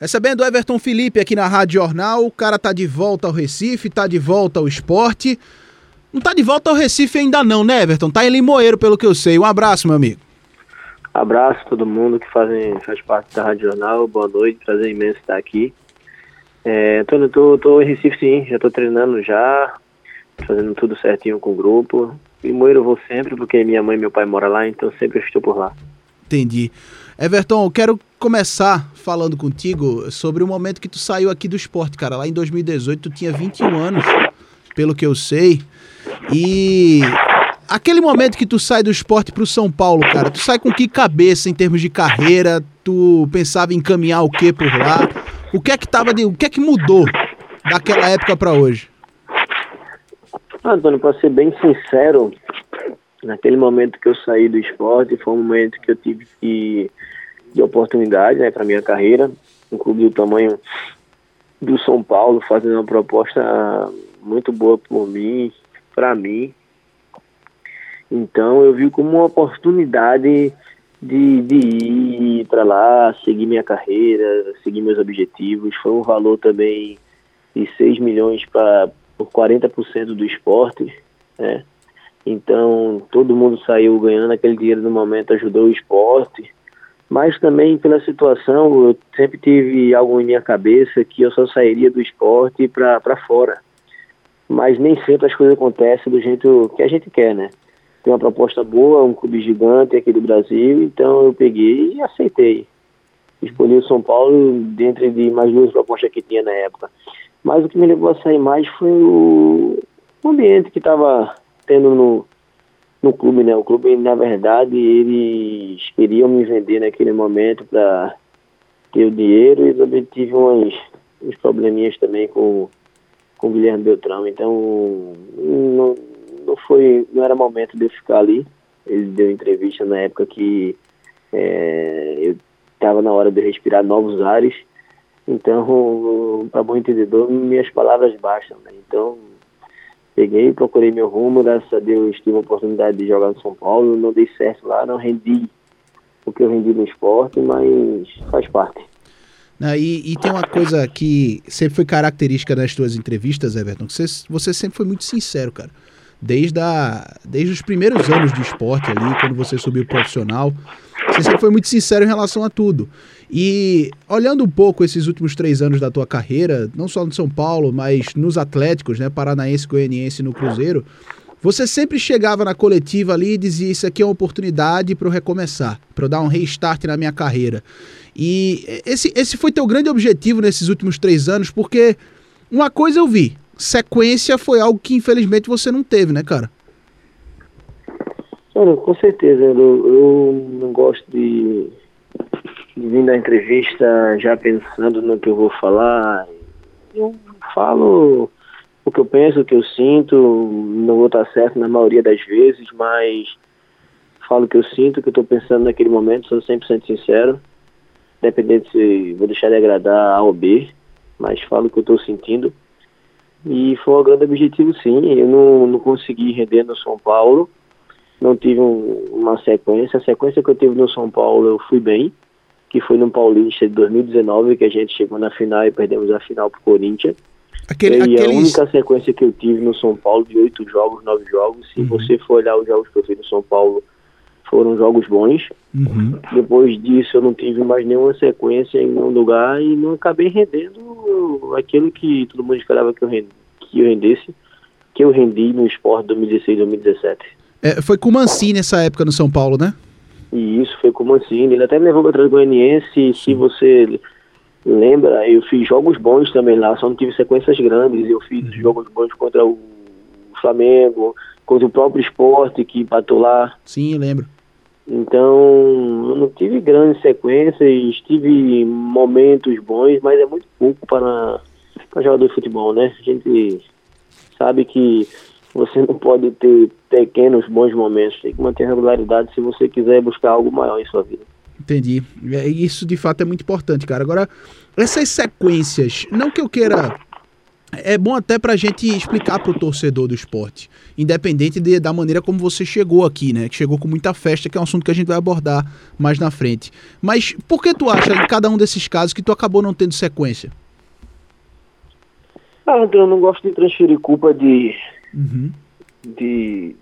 Recebendo Everton Felipe aqui na Rádio Jornal, o cara tá de volta ao Recife, tá de volta ao esporte. Não tá de volta ao Recife ainda não, né, Everton? Tá em Limoeiro, pelo que eu sei. Um abraço, meu amigo. Abraço a todo mundo que fazem, faz parte da Rádio Jornal. Boa noite, prazer imenso estar aqui. É, tô, tô, tô em Recife sim, já tô treinando já, fazendo tudo certinho com o grupo. Limoeiro eu vou sempre, porque minha mãe e meu pai moram lá, então sempre estou por lá. Entendi. Everton, eu quero começar falando contigo sobre o momento que tu saiu aqui do esporte, cara. Lá em 2018 tu tinha 21 anos, pelo que eu sei. E aquele momento que tu sai do esporte pro São Paulo, cara, tu sai com que cabeça em termos de carreira? Tu pensava em caminhar o que por lá? O que é que tava de, o que é que mudou daquela época para hoje? Antônio, para ser bem sincero, naquele momento que eu saí do esporte, foi um momento que eu tive que de oportunidade né, para minha carreira. Um clube do tamanho do São Paulo fazendo uma proposta muito boa por mim, para mim. Então eu vi como uma oportunidade de, de ir para lá, seguir minha carreira, seguir meus objetivos. Foi um valor também de 6 milhões para por 40% do esporte, né? Então todo mundo saiu ganhando aquele dinheiro no momento, ajudou o esporte mas também pela situação, eu sempre tive algo em minha cabeça que eu só sairia do esporte para fora. Mas nem sempre as coisas acontecem do jeito que a gente quer, né? Tem uma proposta boa, um clube gigante aqui do Brasil, então eu peguei e aceitei. Escolhi o São Paulo dentre de mais duas propostas que tinha na época. Mas o que me levou a sair mais foi o ambiente que estava tendo no, no clube, né? O clube, na verdade, eles queriam me vender naquele momento para ter o dinheiro e também tive umas, uns probleminhas também com, com o Guilherme Beltrão. Então, não, não foi, não era momento de eu ficar ali. Ele deu entrevista na época que é, eu estava na hora de respirar novos ares. Então, para bom entendedor, minhas palavras bastam. Né? Então, peguei, procurei meu rumo, graças a Deus tive a oportunidade de jogar no São Paulo, não dei certo lá, não rendi o que eu rendi no esporte, mas faz parte. Ah, e, e, tem uma coisa que sempre foi característica das tuas entrevistas, Everton, que você, você sempre foi muito sincero, cara. Desde, a, desde os primeiros anos de esporte ali, quando você subiu profissional, você foi muito sincero em relação a tudo. E olhando um pouco esses últimos três anos da tua carreira, não só no São Paulo, mas nos Atléticos, né, Paranaense, Goianiense no Cruzeiro, você sempre chegava na coletiva ali e dizia: Isso aqui é uma oportunidade para eu recomeçar, para eu dar um restart na minha carreira. E esse, esse foi teu grande objetivo nesses últimos três anos, porque uma coisa eu vi: sequência foi algo que infelizmente você não teve, né, cara? Cara, com certeza. Eu, eu não gosto de vindo à entrevista já pensando no que eu vou falar. Eu falo o que eu penso, o que eu sinto, não vou estar certo na maioria das vezes, mas falo o que eu sinto, o que eu estou pensando naquele momento, sou 100% sincero, independente se vou deixar de agradar A ou B, mas falo o que eu estou sentindo. E foi um grande objetivo, sim. Eu não, não consegui render no São Paulo, não tive um, uma sequência. A sequência que eu tive no São Paulo, eu fui bem que foi no Paulista de 2019, que a gente chegou na final e perdemos a final pro Corinthians. Aquele, e aqueles... a única sequência que eu tive no São Paulo de oito jogos, nove jogos, se uhum. você for olhar os jogos que eu fiz no São Paulo, foram jogos bons. Uhum. Depois disso eu não tive mais nenhuma sequência em nenhum lugar e não acabei rendendo aquilo que todo mundo esperava que eu, rend... que eu rendesse, que eu rendi no esporte 2016 2017. É, foi com o Mancini nessa época no São Paulo, né? E isso foi com o Mancini. Ele até me levou para o Goianiense. Se você lembra, eu fiz jogos bons também lá, só não tive sequências grandes. Eu fiz uhum. jogos bons contra o Flamengo, contra o próprio esporte que empatou lá. Sim, lembro. Então, eu não tive grandes sequências, tive momentos bons, mas é muito pouco para, para jogador de futebol, né? A gente sabe que você não pode ter pequenos bons momentos, tem que manter regularidade se você quiser buscar algo maior em sua vida. Entendi. Isso de fato é muito importante, cara. Agora, essas sequências, não que eu queira é bom até para a gente explicar para o torcedor do esporte, independente de, da maneira como você chegou aqui, né? Que chegou com muita festa, que é um assunto que a gente vai abordar mais na frente. Mas por que tu acha, em cada um desses casos, que tu acabou não tendo sequência? Ah, eu não gosto de transferir culpa de, uhum. de,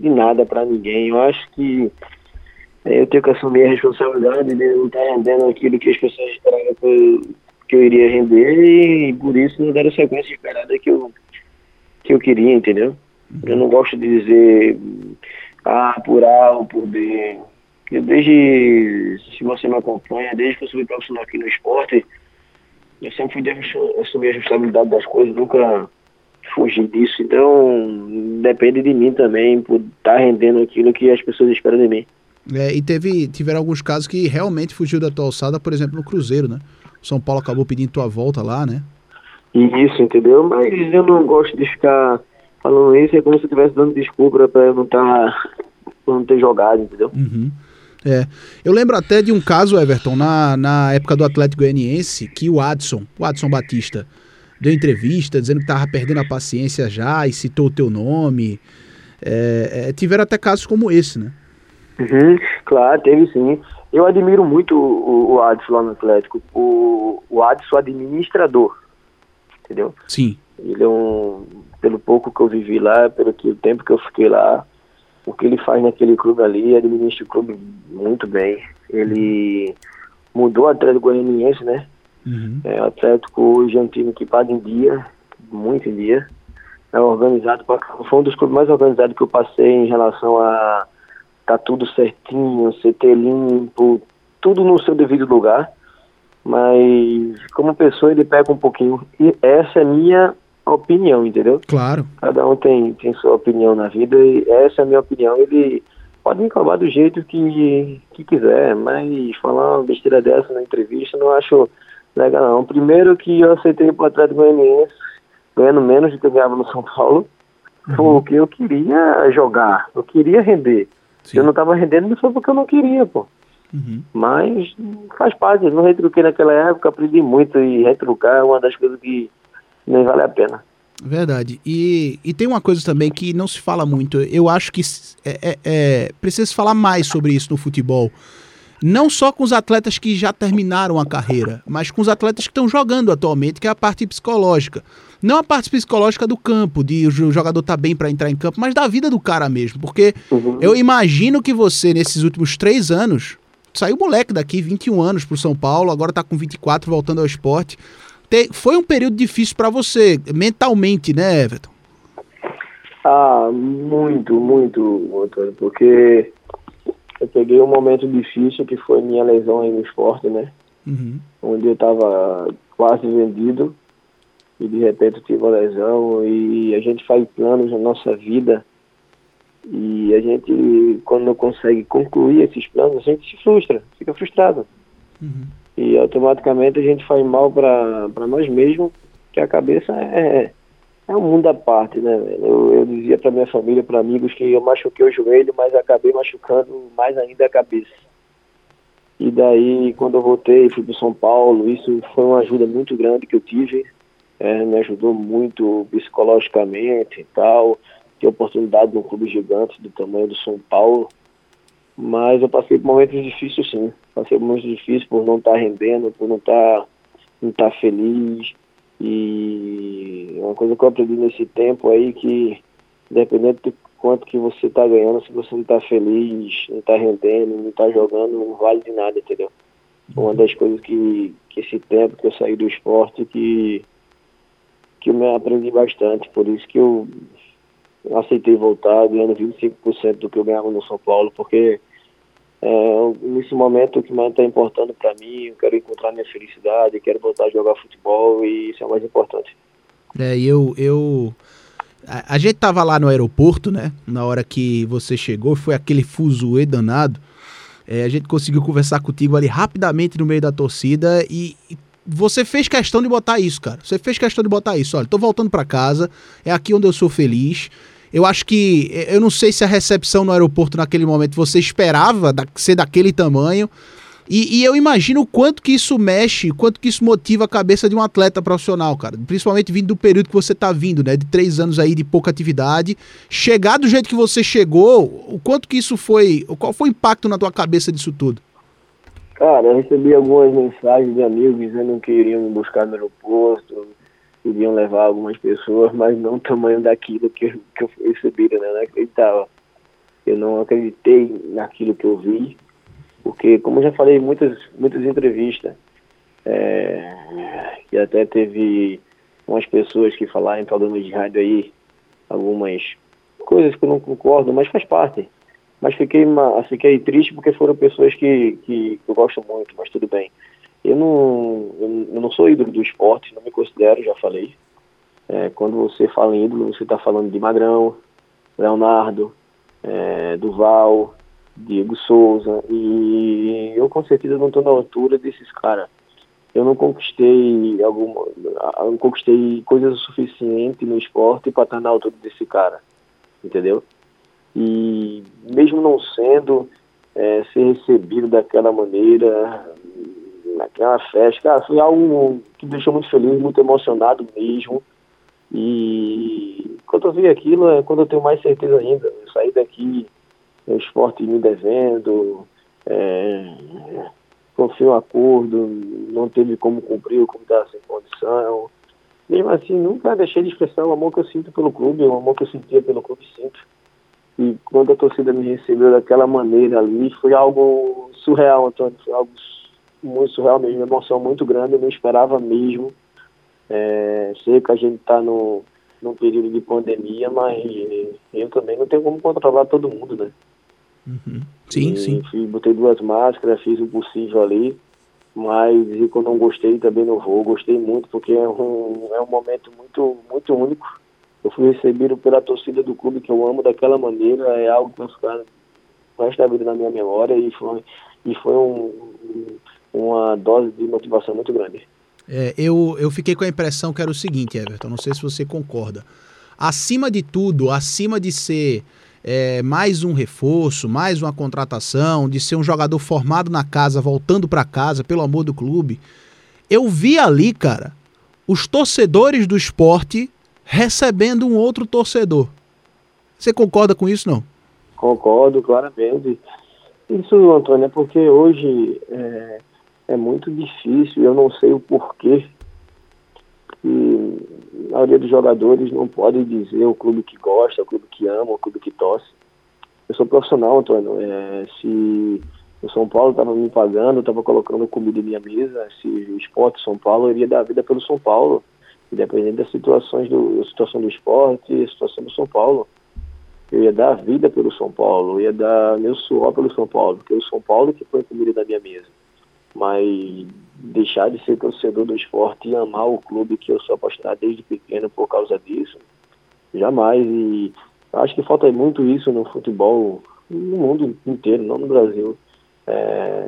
de nada para ninguém. Eu acho que é, eu tenho que assumir a responsabilidade de não estar rendendo aquilo que as pessoas esperavam que eu, que eu iria render e por isso não deram a sequência esperada que eu, que eu queria, entendeu? Eu não gosto de dizer ah, por A ou por B. Eu desde, se você me acompanha, desde que eu subi profissional aqui no esporte, eu sempre fui de assumir a responsabilidade das coisas, nunca fugir disso. Então, depende de mim também, por estar tá rendendo aquilo que as pessoas esperam de mim. É, e teve, tiveram alguns casos que realmente fugiu da tua alçada, por exemplo, no Cruzeiro, né? O São Paulo acabou pedindo tua volta lá, né? Isso, entendeu? Mas eu não gosto de ficar falando isso, é como se eu estivesse dando desculpa para eu não estar. Tá, não ter jogado, entendeu? Uhum. É. Eu lembro até de um caso, Everton, na, na época do Atlético Goianiense, que o Adson, o Adson Batista, deu entrevista dizendo que tava perdendo a paciência já e citou o teu nome. É, é, tiveram até casos como esse, né? Uhum, claro, teve sim. Eu admiro muito o, o Adson lá no Atlético. O, o Adson administrador, entendeu? Sim. Ele é um, pelo pouco que eu vivi lá, pelo que, o tempo que eu fiquei lá, o que ele faz naquele clube ali, administra o clube muito bem. Ele mudou o Atlético Goianiense, né? Uhum. É, o Atlético hoje é um time que paga em dia, muito em dia. É organizado, pra, foi um dos clubes mais organizados que eu passei em relação a tá tudo certinho, CT limpo, tudo no seu devido lugar. Mas como pessoa ele pega um pouquinho. E essa é minha opinião, entendeu? Claro. Cada um tem, tem sua opinião na vida e essa é a minha opinião. Ele pode me acabar do jeito que, que quiser, mas falar uma besteira dessa na entrevista não acho legal não. Primeiro que eu aceitei pro Atlético Goianiense ganhando menos do que eu ganhava no São Paulo, uhum. porque eu queria jogar, eu queria render. Sim. Eu não estava rendendo não foi porque eu não queria, pô. Uhum. Mas faz parte, eu não retruquei naquela época, aprendi muito e retrucar é uma das coisas que nem vale a pena. Verdade. E, e tem uma coisa também que não se fala muito. Eu acho que é, é, é, precisa se falar mais sobre isso no futebol. Não só com os atletas que já terminaram a carreira, mas com os atletas que estão jogando atualmente, que é a parte psicológica. Não a parte psicológica do campo, de o jogador tá bem para entrar em campo, mas da vida do cara mesmo. Porque uhum. eu imagino que você, nesses últimos três anos, saiu moleque daqui, 21 anos pro São Paulo, agora tá com 24, voltando ao esporte te, foi um período difícil para você, mentalmente, né, Everton? Ah, muito, muito, Antônio, porque eu peguei um momento difícil que foi minha lesão aí no esporte, né? Uhum. Onde eu estava quase vendido e de repente eu tive uma lesão e a gente faz planos na nossa vida e a gente, quando não consegue concluir esses planos, a gente se frustra, fica frustrado. Uhum e automaticamente a gente faz mal para nós mesmos, que a cabeça é, é um mundo à parte, né? Eu, eu dizia para minha família, para amigos, que eu machuquei o joelho, mas acabei machucando mais ainda a cabeça. E daí, quando eu voltei, fui para São Paulo, isso foi uma ajuda muito grande que eu tive, é, me ajudou muito psicologicamente e tal, ter oportunidade num clube gigante do tamanho do São Paulo, mas eu passei por momentos difíceis sim. Passei por momentos difíceis por não estar tá rendendo, por não estar tá, não tá feliz. E uma coisa que eu aprendi nesse tempo aí que independente do quanto que você está ganhando, se você não está feliz, não está rendendo, não está jogando, não vale de nada, entendeu? Uma das coisas que, que esse tempo que eu saí do esporte que, que eu me aprendi bastante, por isso que eu aceitei voltar ganhando 25% do que eu ganhava no São Paulo, porque é, nesse momento o que mais está importando para mim, eu quero encontrar minha felicidade, quero voltar a jogar futebol e isso é o mais importante. É, eu, eu a, gente tava lá no aeroporto, né? Na hora que você chegou, foi aquele fuzuê danado. É, a gente conseguiu conversar contigo ali rapidamente no meio da torcida e, e você fez questão de botar isso, cara. Você fez questão de botar isso. Olha, tô voltando para casa, é aqui onde eu sou feliz. Eu acho que. Eu não sei se a recepção no aeroporto naquele momento você esperava da, ser daquele tamanho. E, e, eu imagino o quanto que isso mexe, quanto que isso motiva a cabeça de um atleta profissional, cara. Principalmente vindo do período que você tá vindo, né? De três anos aí de pouca atividade. Chegar do jeito que você chegou, o quanto que isso foi. Qual foi o impacto na tua cabeça disso tudo? Cara, eu recebi algumas mensagens de amigos dizendo que iriam me buscar no aeroporto, iriam levar algumas pessoas, mas não o tamanho daquilo que, que eu recebi, né? Eu não acreditava. Eu não acreditei naquilo que eu vi porque, como eu já falei em muitas, muitas entrevistas, é, e até teve umas pessoas que falaram em programas de rádio aí, algumas coisas que eu não concordo, mas faz parte. Mas fiquei, fiquei triste porque foram pessoas que, que eu gosto muito, mas tudo bem. Eu não, eu não sou ídolo do esporte, não me considero, já falei. É, quando você fala em ídolo, você está falando de Magrão, Leonardo, é, Duval, Diego Souza, e eu com certeza não estou na altura desses caras. Eu não conquistei alguma, não conquistei coisas o suficiente no esporte para estar na altura desse cara, entendeu? E mesmo não sendo, é, ser recebido daquela maneira, naquela festa, cara, foi algo que me deixou muito feliz, muito emocionado mesmo. E quando eu vi aquilo, é quando eu tenho mais certeza ainda. Eu saí daqui o esporte me devendo, é, confio um acordo, não teve como cumprir, como estava sem condição. Mesmo assim, nunca deixei de expressar o amor que eu sinto pelo clube, o amor que eu sentia pelo clube sinto. E quando a torcida me recebeu daquela maneira ali, foi algo surreal, Antônio, foi algo muito surreal mesmo, uma emoção muito grande, eu não esperava mesmo. É, sei que a gente está no, num período de pandemia, mas eu também não tenho como controlar todo mundo, né? Uhum. Sim, e, sim. Fiz, botei duas máscaras, fiz o possível ali, mas que eu não gostei também não vou. Gostei muito porque é um, é um momento muito, muito único. Eu fui recebido pela torcida do clube que eu amo daquela maneira, é algo que vai ficar o resto da vida na minha memória e foi, e foi um, uma dose de motivação muito grande. É, eu, eu fiquei com a impressão que era o seguinte, Everton, não sei se você concorda. Acima de tudo, acima de ser é, mais um reforço, mais uma contratação, de ser um jogador formado na casa, voltando para casa, pelo amor do clube. Eu vi ali, cara, os torcedores do esporte recebendo um outro torcedor. Você concorda com isso, não? Concordo, claramente. Isso, Antônio, é porque hoje é, é muito difícil, eu não sei o porquê que a maioria dos jogadores não pode dizer o clube que gosta, o clube que ama, o clube que torce. Eu sou profissional, Antônio. É, se o São Paulo estava me pagando, estava colocando comida em minha mesa, se o esporte São Paulo, eu iria dar vida pelo São Paulo, independente das situações do, da situação do esporte e situação do São Paulo. Eu ia dar vida pelo São Paulo, eu ia dar meu suor pelo São Paulo, porque é o São Paulo que põe comida na minha mesa. Mas deixar de ser torcedor do esporte e amar o clube que eu sou apaixonado desde pequeno por causa disso, jamais. E acho que falta muito isso no futebol, no mundo inteiro, não no Brasil. É,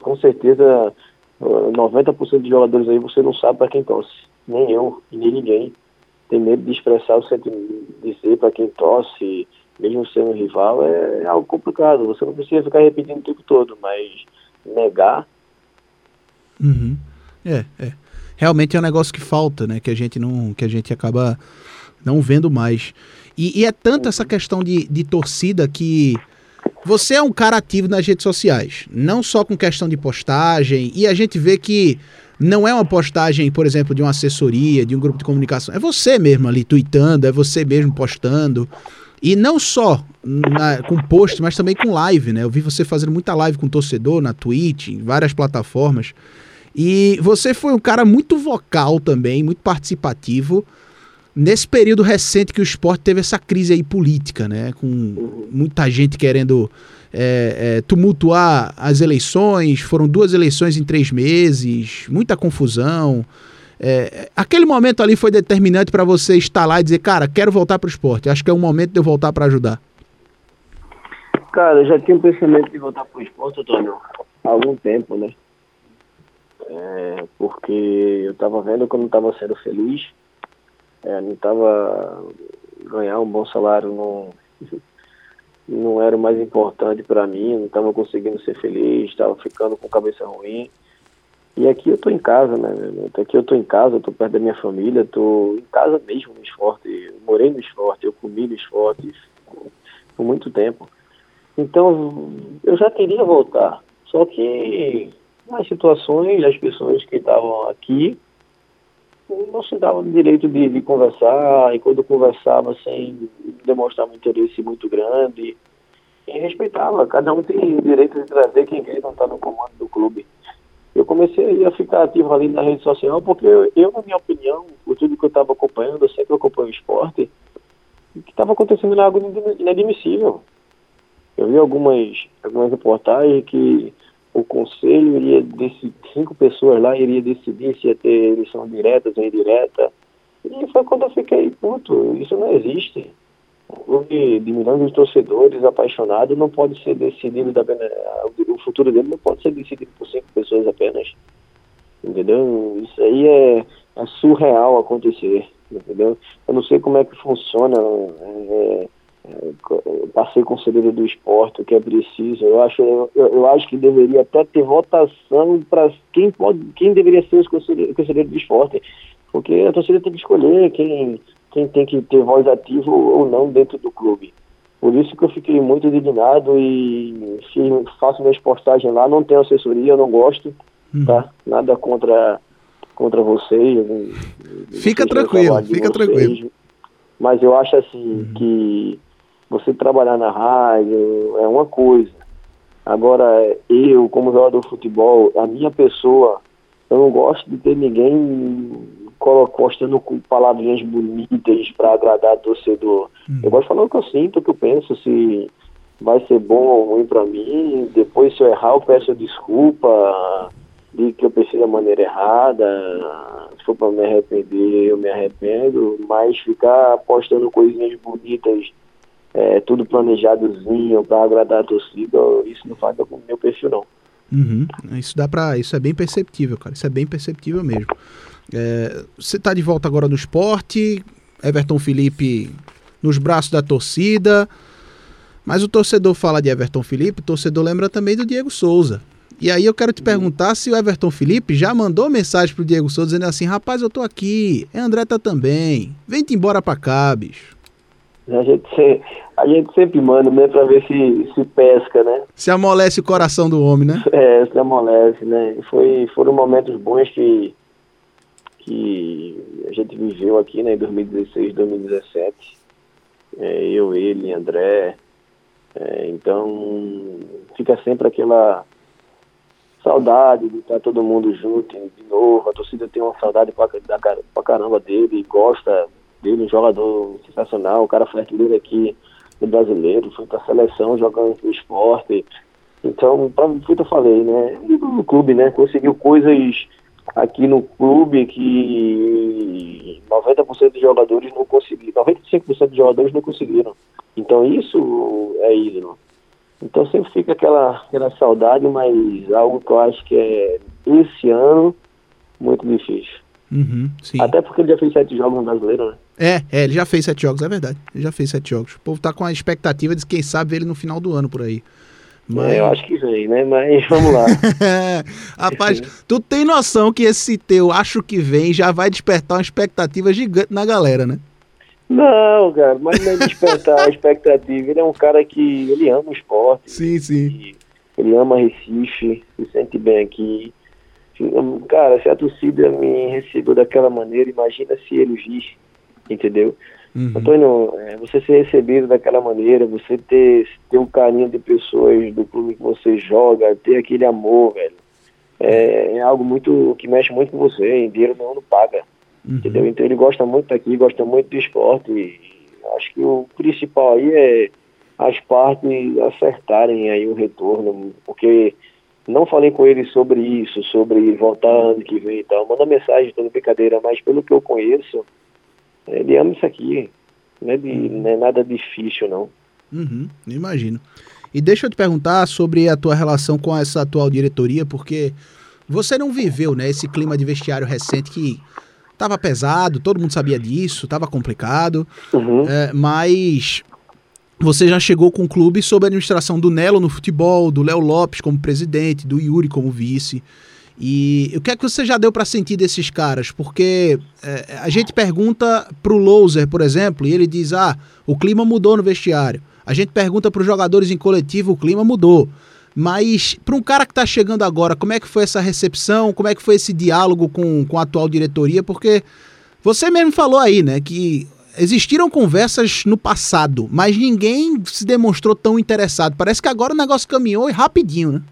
com certeza, 90% dos jogadores aí você não sabe para quem torce. Nem eu, nem ninguém. Tem medo de expressar o sentimento, dizer para quem torce, mesmo sendo rival, é, algo complicado. Você não precisa ficar repetindo o tempo todo, mas negar Uhum. É, é. Realmente é um negócio que falta, né? Que a gente não, que a gente acaba não vendo mais. E, e é tanto essa questão de, de torcida que você é um cara ativo nas redes sociais, não só com questão de postagem, e a gente vê que não é uma postagem, por exemplo, de uma assessoria, de um grupo de comunicação, é você mesmo ali tweetando, é você mesmo postando. E não só na, com post, mas também com live, né? Eu vi você fazendo muita live com torcedor na Twitch, em várias plataformas. E você foi um cara muito vocal também, muito participativo nesse período recente que o esporte teve essa crise aí política, né? Com muita gente querendo é, é, tumultuar as eleições, foram duas eleições em três meses, muita confusão. É, aquele momento ali foi determinante para você estar lá e dizer, cara, quero voltar para o esporte. Acho que é o momento de eu voltar para ajudar. Cara, eu já tinha o pensamento de voltar para o esporte, Antônio, há algum tempo, né? É, porque eu estava vendo que eu não estava sendo feliz, é, não estava ganhar um bom salário não, não era o mais importante para mim, não estava conseguindo ser feliz, estava ficando com cabeça ruim. E aqui eu tô em casa, né? Aqui eu tô em casa, tô perto da minha família, tô em casa mesmo no esporte. Morei no esporte, eu comi no esporte por muito tempo. Então eu já queria voltar. Só que nas situações, as pessoas que estavam aqui não se davam direito de, de, conversar, e quando conversava sem demonstrar um interesse muito grande, e respeitava, cada um tem o direito de trazer quem quer não está no comando do clube eu comecei a ficar ativo ali na rede social, porque eu, eu na minha opinião, por tudo que eu estava acompanhando, eu sempre acompanho o esporte, o que estava acontecendo era algo inadmissível. Eu vi algumas, algumas reportagens que o conselho iria decidir, cinco pessoas lá iria decidir se ia ter eleição direta ou indireta. E foi quando eu fiquei, puto, isso não existe. Clube de milhões de torcedores apaixonados não pode ser decidido da, o futuro dele não pode ser decidido por cinco pessoas apenas. Entendeu? Isso aí é, é surreal acontecer entendeu? Eu não sei como é que funciona é, passei conselheiro do esporte o que é preciso eu acho eu, eu acho que deveria até ter votação para quem pode quem deveria ser os conselheiros conselheiro do esporte porque a torcida tem que escolher quem quem tem que ter voz ativa ou não dentro do clube. Por isso que eu fiquei muito indignado e faço minhas postagens lá, não tenho assessoria, eu não gosto, uhum. tá? Nada contra, contra vocês. Fica tranquilo, fica vocês, tranquilo. Mas eu acho assim uhum. que você trabalhar na rádio é uma coisa. Agora, eu, como jogador de futebol, a minha pessoa, eu não gosto de ter ninguém postando palavrinhas bonitas para agradar o torcedor. Hum. Eu gosto de falar o que eu sinto, o que eu penso, se vai ser bom ou ruim para mim. Depois, se eu errar, eu peço desculpa, de que eu pensei da maneira errada. Se for para me arrepender, eu me arrependo. Mas ficar postando coisinhas bonitas, é, tudo planejadozinho para agradar a torcida, isso não faz com o meu perfil, não. Uhum. Isso dá para, isso é bem perceptível, cara. Isso é bem perceptível mesmo. É, você está de volta agora no esporte, Everton Felipe nos braços da torcida, mas o torcedor fala de Everton Felipe, o torcedor lembra também do Diego Souza. E aí eu quero te perguntar se o Everton Felipe já mandou mensagem pro Diego Souza dizendo assim, rapaz, eu tô aqui, André tá também, vem-te embora pra cá, bicho. A gente, sempre, a gente sempre manda, né, pra ver se, se pesca, né? Se amolece o coração do homem, né? É, se amolece, né? Foi, foram momentos bons que que a gente viveu aqui né, em 2016, 2017. É, eu, ele, André. É, então fica sempre aquela saudade de estar todo mundo junto de novo. A torcida tem uma saudade pra, da, pra caramba dele, gosta dele, um jogador sensacional. O cara foi artilheiro aqui no brasileiro, foi pra seleção jogando no esporte. Então, pra, que eu falei, né? No clube, né? Conseguiu coisas aqui no clube que 90% dos jogadores não conseguiram, 95% dos jogadores não conseguiram. Então isso é ídolo. Então sempre fica aquela, aquela saudade, mas algo que eu acho que é esse ano muito difícil. Uhum, Até porque ele já fez sete jogos no brasileiro, né? É, é, ele já fez sete jogos, é verdade. Ele já fez sete jogos. O povo tá com a expectativa de quem sabe ele no final do ano por aí. Mas... É, eu acho que vem, né? Mas vamos lá. Rapaz, tu tem noção que esse teu acho que vem já vai despertar uma expectativa gigante na galera, né? Não, cara, mas não é despertar a expectativa. Ele é um cara que ele ama o esporte. Sim, sim. Ele ama Recife, se sente bem aqui. Cara, se a torcida me recebeu daquela maneira, imagina se ele vir, entendeu? Uhum. Antônio, é, você ser recebido daquela maneira, você ter, ter um carinho de pessoas do clube que você joga, ter aquele amor, velho, é, é algo muito que mexe muito com você, dinheiro não, não paga, uhum. entendeu? Então ele gosta muito daqui, gosta muito do esporte, e acho que o principal aí é as partes acertarem aí o retorno, porque não falei com ele sobre isso, sobre voltar ano que vem e tal, manda mensagem, toda brincadeira, mas pelo que eu conheço, ele ama isso aqui. Não é, de, uhum. não é nada difícil, não. Uhum, imagino. E deixa eu te perguntar sobre a tua relação com essa atual diretoria, porque você não viveu né, esse clima de vestiário recente que estava pesado, todo mundo sabia disso, estava complicado, uhum. é, mas você já chegou com o clube sob a administração do Nelo no futebol, do Léo Lopes como presidente, do Yuri como vice. E o que é que você já deu para sentir desses caras? Porque é, a gente pergunta pro Loser, por exemplo, e ele diz: ah, o clima mudou no vestiário. A gente pergunta para os jogadores em coletivo, o clima mudou. Mas para um cara que está chegando agora, como é que foi essa recepção? Como é que foi esse diálogo com, com a atual diretoria? Porque você mesmo falou aí, né, que existiram conversas no passado, mas ninguém se demonstrou tão interessado. Parece que agora o negócio caminhou e rapidinho, né?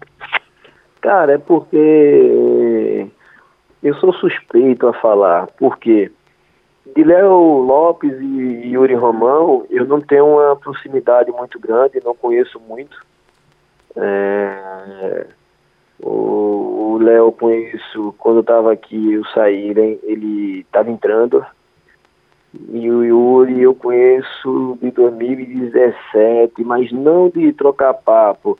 Cara, é porque eu sou suspeito a falar, porque de Léo Lopes e Yuri Romão eu não tenho uma proximidade muito grande, não conheço muito. É, o Léo conheço quando eu estava aqui, eu saí, ele estava entrando. E o Yuri eu conheço de 2017, mas não de trocar papo.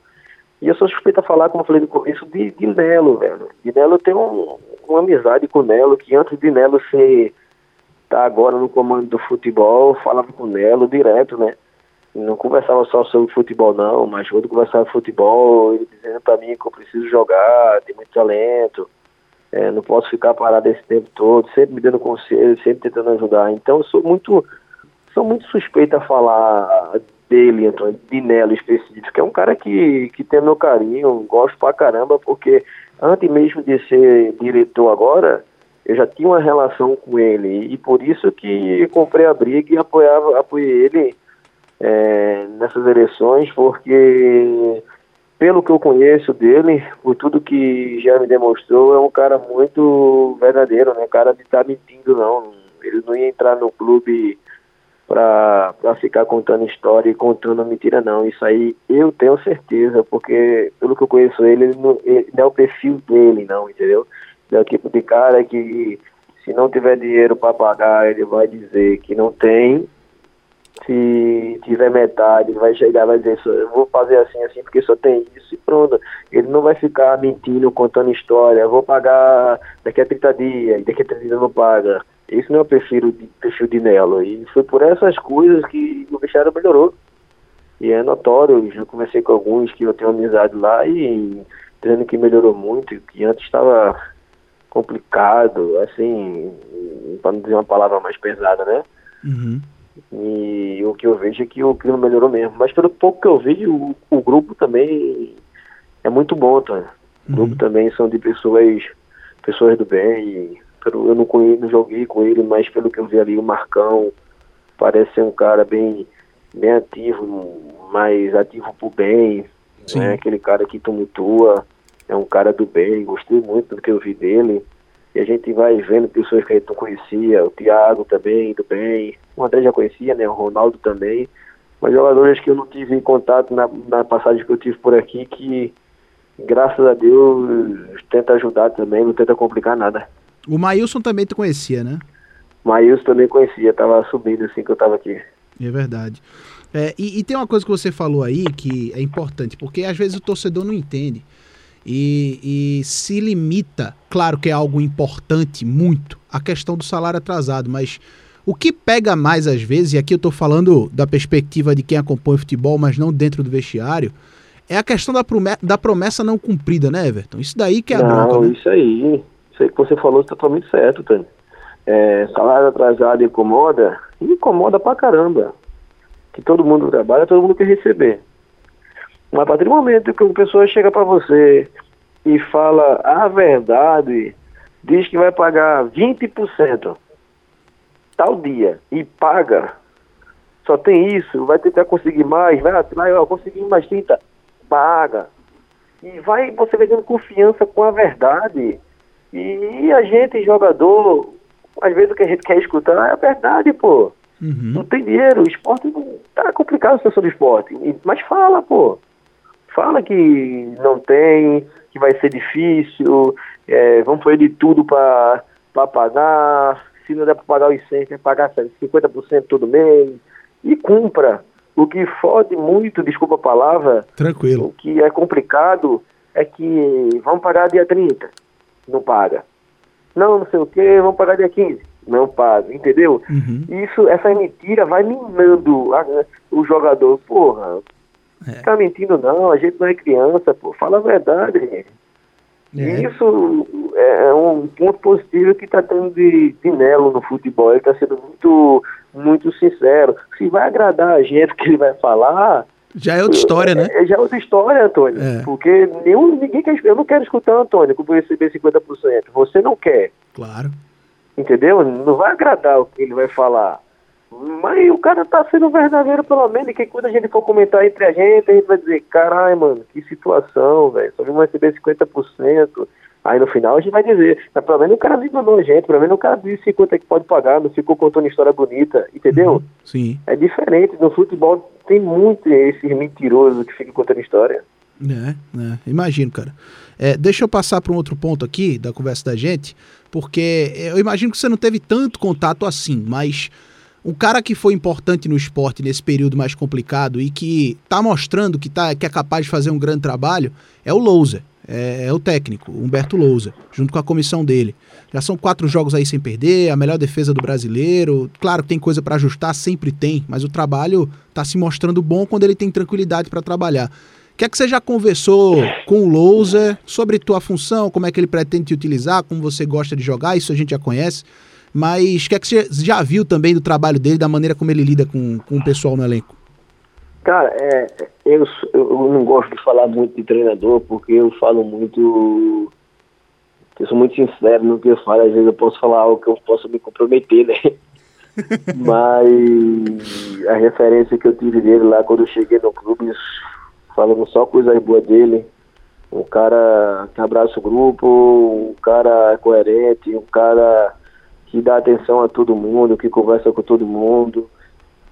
E eu sou suspeito a falar, como eu falei no começo, de, de Nelo, velho. De Nelo eu tenho um, uma amizade com o Nelo, que antes de Nelo ser tá agora no comando do futebol, falava com o Nelo direto, né? Não conversava só sobre futebol não, mas quando conversava futebol, ele dizendo para mim que eu preciso jogar, tem muito talento, é, não posso ficar parado esse tempo todo, sempre me dando conselho, sempre tentando ajudar. Então eu sou muito, sou muito suspeito a falar dele, então, de Nelo específico. É um cara que, que tem meu carinho, gosto pra caramba, porque antes mesmo de ser diretor agora, eu já tinha uma relação com ele e por isso que comprei a briga e apoiava, apoiei ele é, nessas eleições, porque pelo que eu conheço dele, por tudo que já me demonstrou, é um cara muito verdadeiro, né? Cara de estar tá mentindo, não. Ele não ia entrar no clube para ficar contando história e contando mentira, não. Isso aí eu tenho certeza, porque pelo que eu conheço ele, ele não, ele não é o perfil dele, não, entendeu? É o tipo de cara que se não tiver dinheiro para pagar, ele vai dizer que não tem se tiver metade, vai chegar vai dizer, eu vou fazer assim, assim, porque só tem isso e pronto. Ele não vai ficar mentindo, contando história, vou pagar daqui a 30 dias, daqui a 30 dias não paga. Isso não é o perfil de, perfil de Nelo. E foi por essas coisas que o vestiário melhorou. E é notório, já conversei com alguns que eu tenho amizade lá e dizendo que melhorou muito, que antes estava complicado, assim, para não dizer uma palavra mais pesada, né? Uhum. E o que eu vejo é que o clima melhorou mesmo. Mas pelo pouco que eu vi, o, o grupo também é muito bom, tá? O uhum. grupo também são de pessoas, pessoas do bem. E, eu não, conheço, não joguei com ele, mas pelo que eu vi ali, o Marcão parece ser um cara bem, bem ativo, mais ativo pro bem. Sim. Né? Aquele cara que tumultua, é um cara do bem. Gostei muito do que eu vi dele. E a gente vai vendo pessoas que a gente não conhecia, o Thiago também, do bem, o André já conhecia, né? O Ronaldo também. Mas jogadores que eu não tive em contato na, na passagem que eu tive por aqui, que graças a Deus tenta ajudar também, não tenta complicar nada. O Maílson também tu conhecia, né? Maílson também conhecia, tava subindo assim que eu tava aqui. É verdade. É, e, e, tem uma coisa que você falou aí que é importante, porque às vezes o torcedor não entende e, e se limita, claro que é algo importante, muito, a questão do salário atrasado, mas o que pega mais às vezes, e aqui eu estou falando da perspectiva de quem acompanha o futebol, mas não dentro do vestiário, é a questão da promessa, da promessa não cumprida, né, Everton? Isso daí que é a não, bronca, né? isso aí. Isso aí que você falou está totalmente certo, Tânia. É, salário atrasado incomoda? Incomoda pra caramba. Que todo mundo trabalha, todo mundo quer receber. Mas a partir do momento que uma pessoa chega para você e fala a verdade, diz que vai pagar 20% tal dia e paga, só tem isso, vai tentar conseguir mais, vai atrás, ó, conseguir mais 30, paga. E vai, você vai confiança com a verdade. E a gente, jogador, às vezes o que a gente quer escutar é a verdade, pô. Uhum. Não tem dinheiro, o esporte não tá complicado a situação do esporte. Mas fala, pô. Fala que não tem, que vai ser difícil, é, vamos fazer de tudo para pagar, se não der para pagar os 100, vai pagar 50% todo mês, e cumpra. O que fode muito, desculpa a palavra, Tranquilo. o que é complicado é que vamos pagar dia 30, não paga. Não, não sei o que, vamos pagar dia 15, não pago, entendeu? Uhum. Isso, essa mentira vai minando a- o jogador, porra. É. Tá mentindo não, a gente não é criança, pô, fala a verdade. É. E isso é é um ponto positivo que está tendo de, de Nelo no futebol. Ele está sendo muito, muito sincero. Se vai agradar a gente que ele vai falar, Já é outra história, né? é, já é outra história, Antônio. É. Porque nenhum, ninguém quer, eu não quero escutar Antônio que eu vou receber 50%. Você não quer, Claro. entendeu? Não vai agradar o que ele vai falar. Mas o cara tá sendo verdadeiro pelo menos, e que quando a gente for comentar entre a gente, a gente vai dizer, caralho, mano, que situação, velho. Só vamos receber 50%. Aí no final a gente vai dizer, mas pelo menos o cara não enganou a gente, pelo menos o cara disse quanto é que pode pagar, não ficou contando história bonita, entendeu? Sim. É diferente. No futebol tem muito esses mentirosos que ficam contando história. É, é, imagino, cara. É, deixa eu passar para um outro ponto aqui da conversa da gente, porque eu imagino que você não teve tanto contato assim, mas um cara que foi importante no esporte nesse período mais complicado e que tá mostrando que, tá, que é capaz de fazer um grande trabalho é o Lousa, é, é o técnico, Humberto Lousa, junto com a comissão dele. Já são quatro jogos aí sem perder, a melhor defesa do brasileiro. Claro que tem coisa para ajustar, sempre tem, mas o trabalho tá se mostrando bom quando ele tem tranquilidade para trabalhar. O que é que você já conversou com o Louser sobre tua função, como é que ele pretende te utilizar, como você gosta de jogar, isso a gente já conhece. Mas o que é que você já viu também do trabalho dele, da maneira como ele lida com, com o pessoal no elenco? Cara, é, eu, eu não gosto de falar muito de treinador, porque eu falo muito. Eu sou muito sincero no que eu falo, às vezes eu posso falar algo que eu posso me comprometer, né? Mas a referência que eu tive dele lá quando eu cheguei no clube, falando só coisas boas dele, um cara que abraça o grupo, um cara coerente, um cara que dá atenção a todo mundo, que conversa com todo mundo.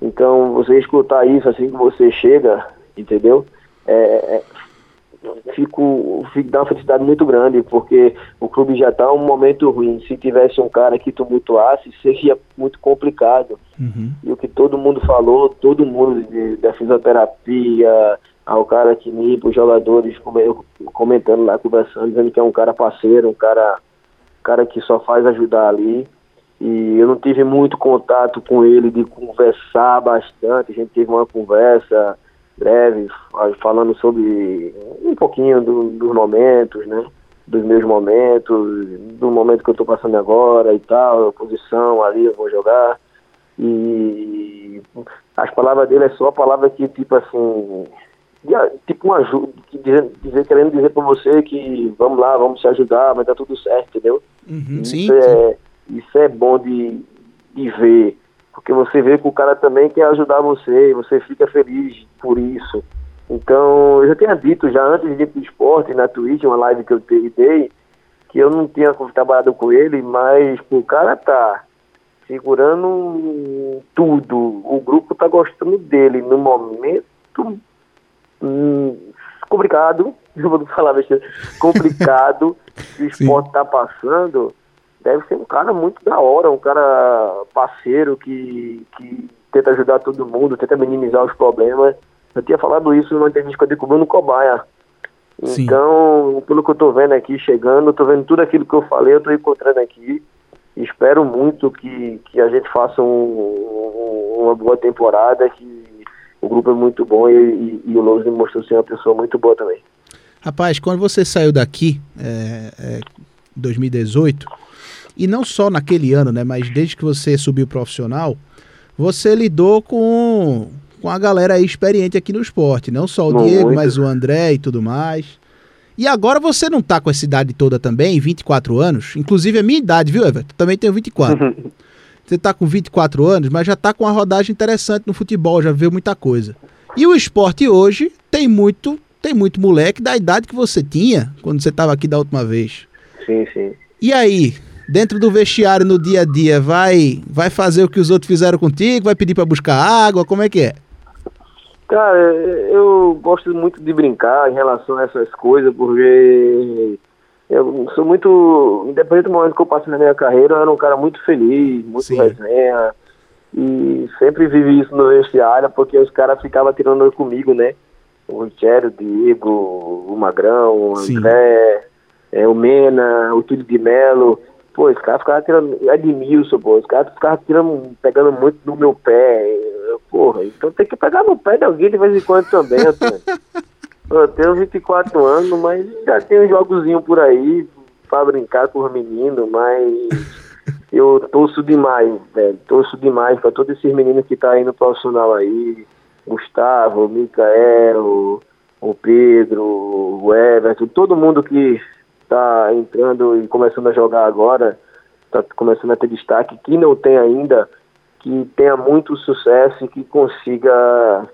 Então, você escutar isso assim que você chega, entendeu? É, é, fico, fico dá uma felicidade muito grande, porque o clube já está um momento ruim. Se tivesse um cara que tumultuasse, seria muito complicado. Uhum. E o que todo mundo falou, todo mundo de, da fisioterapia, ao cara que limpa, os jogadores come- comentando lá, conversando, dizendo que é um cara parceiro, um cara, cara que só faz ajudar ali. E eu não tive muito contato com ele de conversar bastante. A gente teve uma conversa breve, fa- falando sobre um pouquinho do- dos momentos, né? Dos meus momentos, do momento que eu estou passando agora e tal, a posição ali, eu vou jogar. E as palavras dele é só a palavra que, tipo assim, tipo uma ajuda, que dizer, dizer- querendo dizer para você que vamos lá, vamos se ajudar, vai dar tudo certo, entendeu? Uhum. Sim, sim. Isso é bom de, de ver, porque você vê que o cara também quer ajudar você, e você fica feliz por isso. Então, eu já tinha dito já antes de ir pro esporte, na Twitch, uma live que eu te- dei, que eu não tinha trabalhado com ele, mas o cara tá segurando tudo. O grupo tá gostando dele no momento hum, complicado, eu vou falar besteira, complicado que o esporte tá passando, deve ser um cara muito da hora, um cara parceiro que, que tenta ajudar todo mundo, tenta minimizar os problemas. Eu tinha falado isso numa entrevista que eu dei com o Bruno Cobaia. Sim. Então, pelo que eu tô vendo aqui, chegando, tô vendo tudo aquilo que eu falei, eu tô encontrando aqui. Espero muito que, que a gente faça um- um- uma boa temporada, que o grupo é muito bom e, e, e o Lousa mostrou ser uma pessoa muito boa também. Rapaz, quando você saiu daqui, é, é, 2018, e não só naquele ano, né, mas desde que você subiu profissional, você lidou com, com a galera aí experiente aqui no esporte, não só o. Diego, mas o André e tudo mais. E agora você não tá com essa idade toda também, 24 anos, inclusive a minha idade, viu, Everton? Também tenho 24. Você tá com 24 anos, mas já tá com uma rodagem interessante no futebol, já viu muita coisa. E o esporte hoje tem muito, tem muito moleque da idade que você tinha quando você estava aqui da última vez. sim, sim. E aí, dentro do vestiário no dia a dia, vai vai fazer o que os outros fizeram contigo, vai pedir para buscar água, como é que é? Cara, eu gosto muito de brincar em relação a essas coisas, porque eu sou muito. Independente do momento que eu passei na minha carreira, eu era um cara muito feliz, muito Sim. resenha. E sempre vivi isso no vestiário, porque os caras ficavam tirando comigo, né? O Rogério, o Diego, o Magrão, o Sim. André, é, o Mena, o Túlio de Melo. Pô, os caras ficavam tirando. Edmilson, pô, os caras ficavam tirando, pegando muito no meu pé. Porra, então tem que pegar no pé de alguém de vez em quando também, Antônio. Eu tenho 24 anos, mas já tenho um jogozinho por aí pra brincar com os meninos, mas eu torço demais, velho. Torço demais pra todos esses meninos que tá aí no profissional aí. Gustavo, Micael, o Pedro, o Everton, todo mundo que está entrando e começando a jogar agora, está começando a ter destaque, que não tem ainda, que tenha muito sucesso e que consiga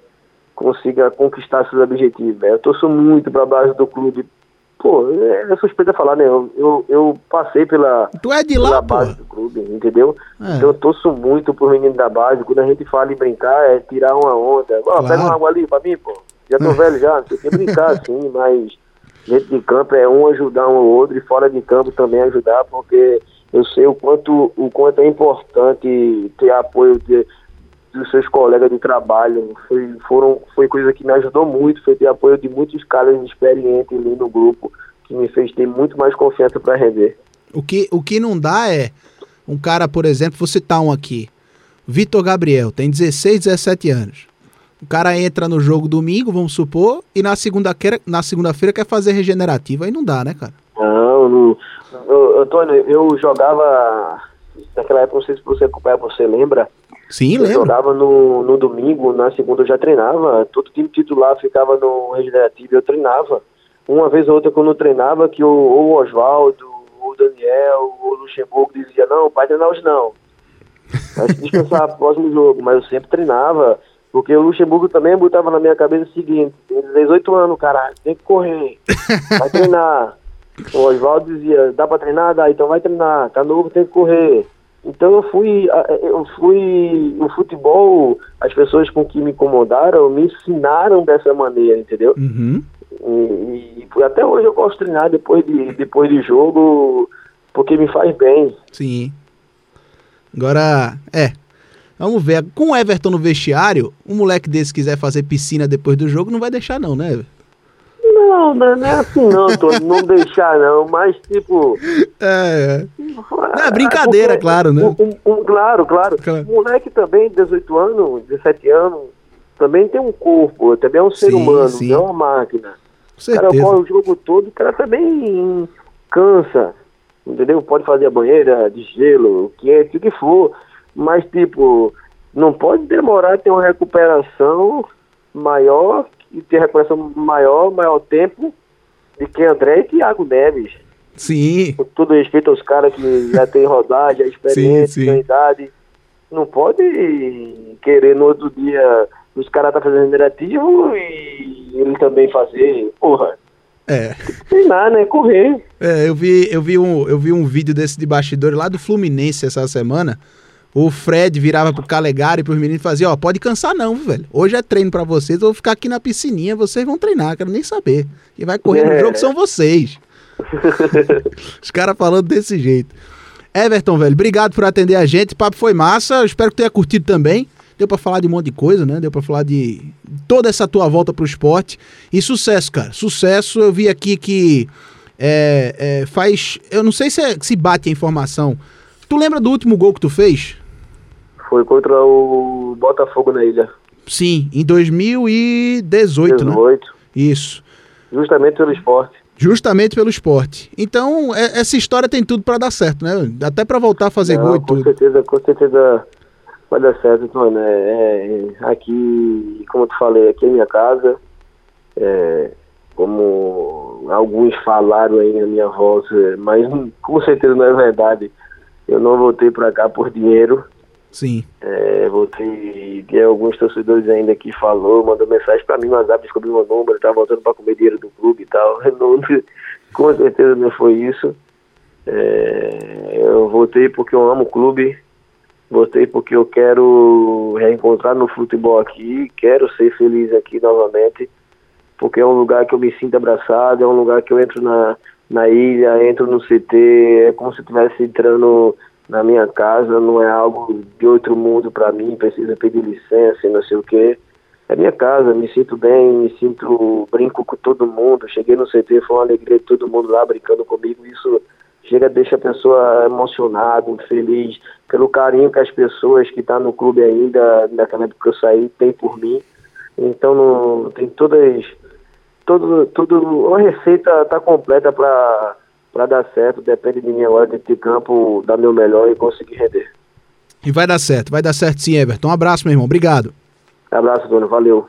consiga conquistar seus objetivos. Eu torço muito para a base do clube. Pô, é, é suspeita falar, né? Eu, eu, eu, passei pela, tu é de lá, base pô. do clube, entendeu? É. Então eu torço muito pro menino da base. Quando a gente fala em brincar, é tirar uma onda. Ó, claro. pega uma água ali pra mim, pô. Já tô é. velho já, não sei o que brincar assim, mas dentro de campo é um ajudar um ao outro e fora de campo também ajudar, porque eu sei o quanto, o quanto é importante ter apoio de, dos seus colegas de trabalho. Foi, foram, foi coisa que me ajudou muito, foi ter apoio de muitos caras experientes ali no grupo, que me fez ter muito mais confiança para render. O que, o que não dá é um cara, por exemplo, vou citar um aqui. Vitor Gabriel, tem 16, 17 anos. O cara entra no jogo domingo, vamos supor, e na segunda-feira na segunda quer fazer regenerativa. Aí não dá, né, cara? Não, não. Eu, Antônio, eu jogava. Naquela época, não sei se você acompanha, você lembra? Sim, eu lembro. jogava no, no domingo, na segunda eu já treinava. Todo time titular ficava no regenerativo eu treinava. Uma vez ou outra, quando eu treinava, que o, o Oswaldo, o Daniel, o Luxemburgo dizia: Não, pai treinar hoje não. Vai se descansar próximo jogo. Mas eu sempre treinava. Porque o Luxemburgo também botava na minha cabeça o seguinte: tem 18 anos, caralho, tem que correr, vai treinar. O Oswaldo dizia: dá pra treinar? Dá, então vai treinar, tá novo, tem que correr. Então eu fui, eu fui, o futebol, as pessoas com que me incomodaram me ensinaram dessa maneira, entendeu? Uhum. E, e, até hoje eu gosto de treinar depois de, depois de jogo, porque me faz bem. Sim. Agora, é, Vamos ver. Com o Everton no vestiário, um moleque desse quiser fazer piscina depois do jogo, não vai deixar não, né, Everton? Não, não é assim não, Tony. não deixar não, mas tipo... É, é. Não, é brincadeira, porque, claro, né? Um, um, claro, claro, claro. moleque também, 18 anos, 17 anos, também tem um corpo, também é um ser sim, humano, sim. não é uma máquina. Com o cara corre o jogo todo, o cara também cansa, entendeu? Pode fazer a banheira de gelo, o que é, o que for mas tipo, não pode demorar a ter uma recuperação maior e ter recuperação maior, maior tempo de que André e Thiago Neves. Sim. Com todo respeito aos caras que já têm rodagem, experiência, sim, sim. idade. Não pode querer no outro dia os caras tá fazendo negativo e ele também fazer, porra. É. Treinar, né? Correr. É, eu vi, eu vi um, eu vi um vídeo desse de bastidor lá do Fluminense essa semana o Fred virava pro Calegari e pros meninos e fazia, ó, pode cansar não, velho. Hoje é treino para vocês, eu vou ficar aqui na piscininha, vocês vão treinar, quero nem saber. Quem vai correr é. no jogo são vocês. Os caras falando desse jeito. Everton, velho, obrigado por atender a gente. O papo foi massa. Eu espero que tenha curtido também. Deu para falar de um monte de coisa, né? Deu para falar de toda essa tua volta pro esporte. E sucesso, cara. Sucesso. Eu vi aqui que é, é, faz. Eu não sei se, é, se bate a informação. Tu lembra do último gol que tu fez? Foi contra o Botafogo na ilha. Sim, em 2018, 18. né? Isso. Justamente pelo esporte. Justamente pelo esporte. Então, é, essa história tem tudo para dar certo, né? Até para voltar a fazer Não, gol e com tudo. Com certeza, com certeza vai dar certo, mano. É, é, aqui, como tu falei, aqui é minha casa. É, como alguns falaram aí na minha voz, é, mas com certeza não é verdade. Eu não voltei para cá por dinheiro. Sim. É, voltei, tem alguns torcedores ainda que falou, mandou mensagem para mim no WhatsApp, descobriu meu número, tá voltando para comer dinheiro do clube e tal. Não, com certeza não foi isso. É, eu voltei porque eu amo o clube, voltei porque eu quero reencontrar no futebol aqui, quero ser feliz aqui novamente, porque é um lugar que eu me sinto abraçado, é um lugar que eu entro na, na ilha, entro no CT, é como se estivesse entrando na minha casa, não é algo de outro mundo para mim, precisa pedir licença e não sei o quê. É minha casa, me sinto bem, me sinto, brinco com todo mundo. Cheguei no CT, foi uma alegria todo mundo lá brincando comigo. Isso chega, deixa a pessoa emocionada, feliz, pelo carinho que as pessoas que estão tá no clube ainda, naquela época que eu saí, tem por mim. Então não, tem todas, tudo, tudo, a receita está completa para para dar certo, depende de mim agora de ter campo, dar meu melhor e conseguir render. E vai dar certo, vai dar certo sim, Everton. Um abraço, meu irmão. Obrigado. Um abraço, Dona. Valeu.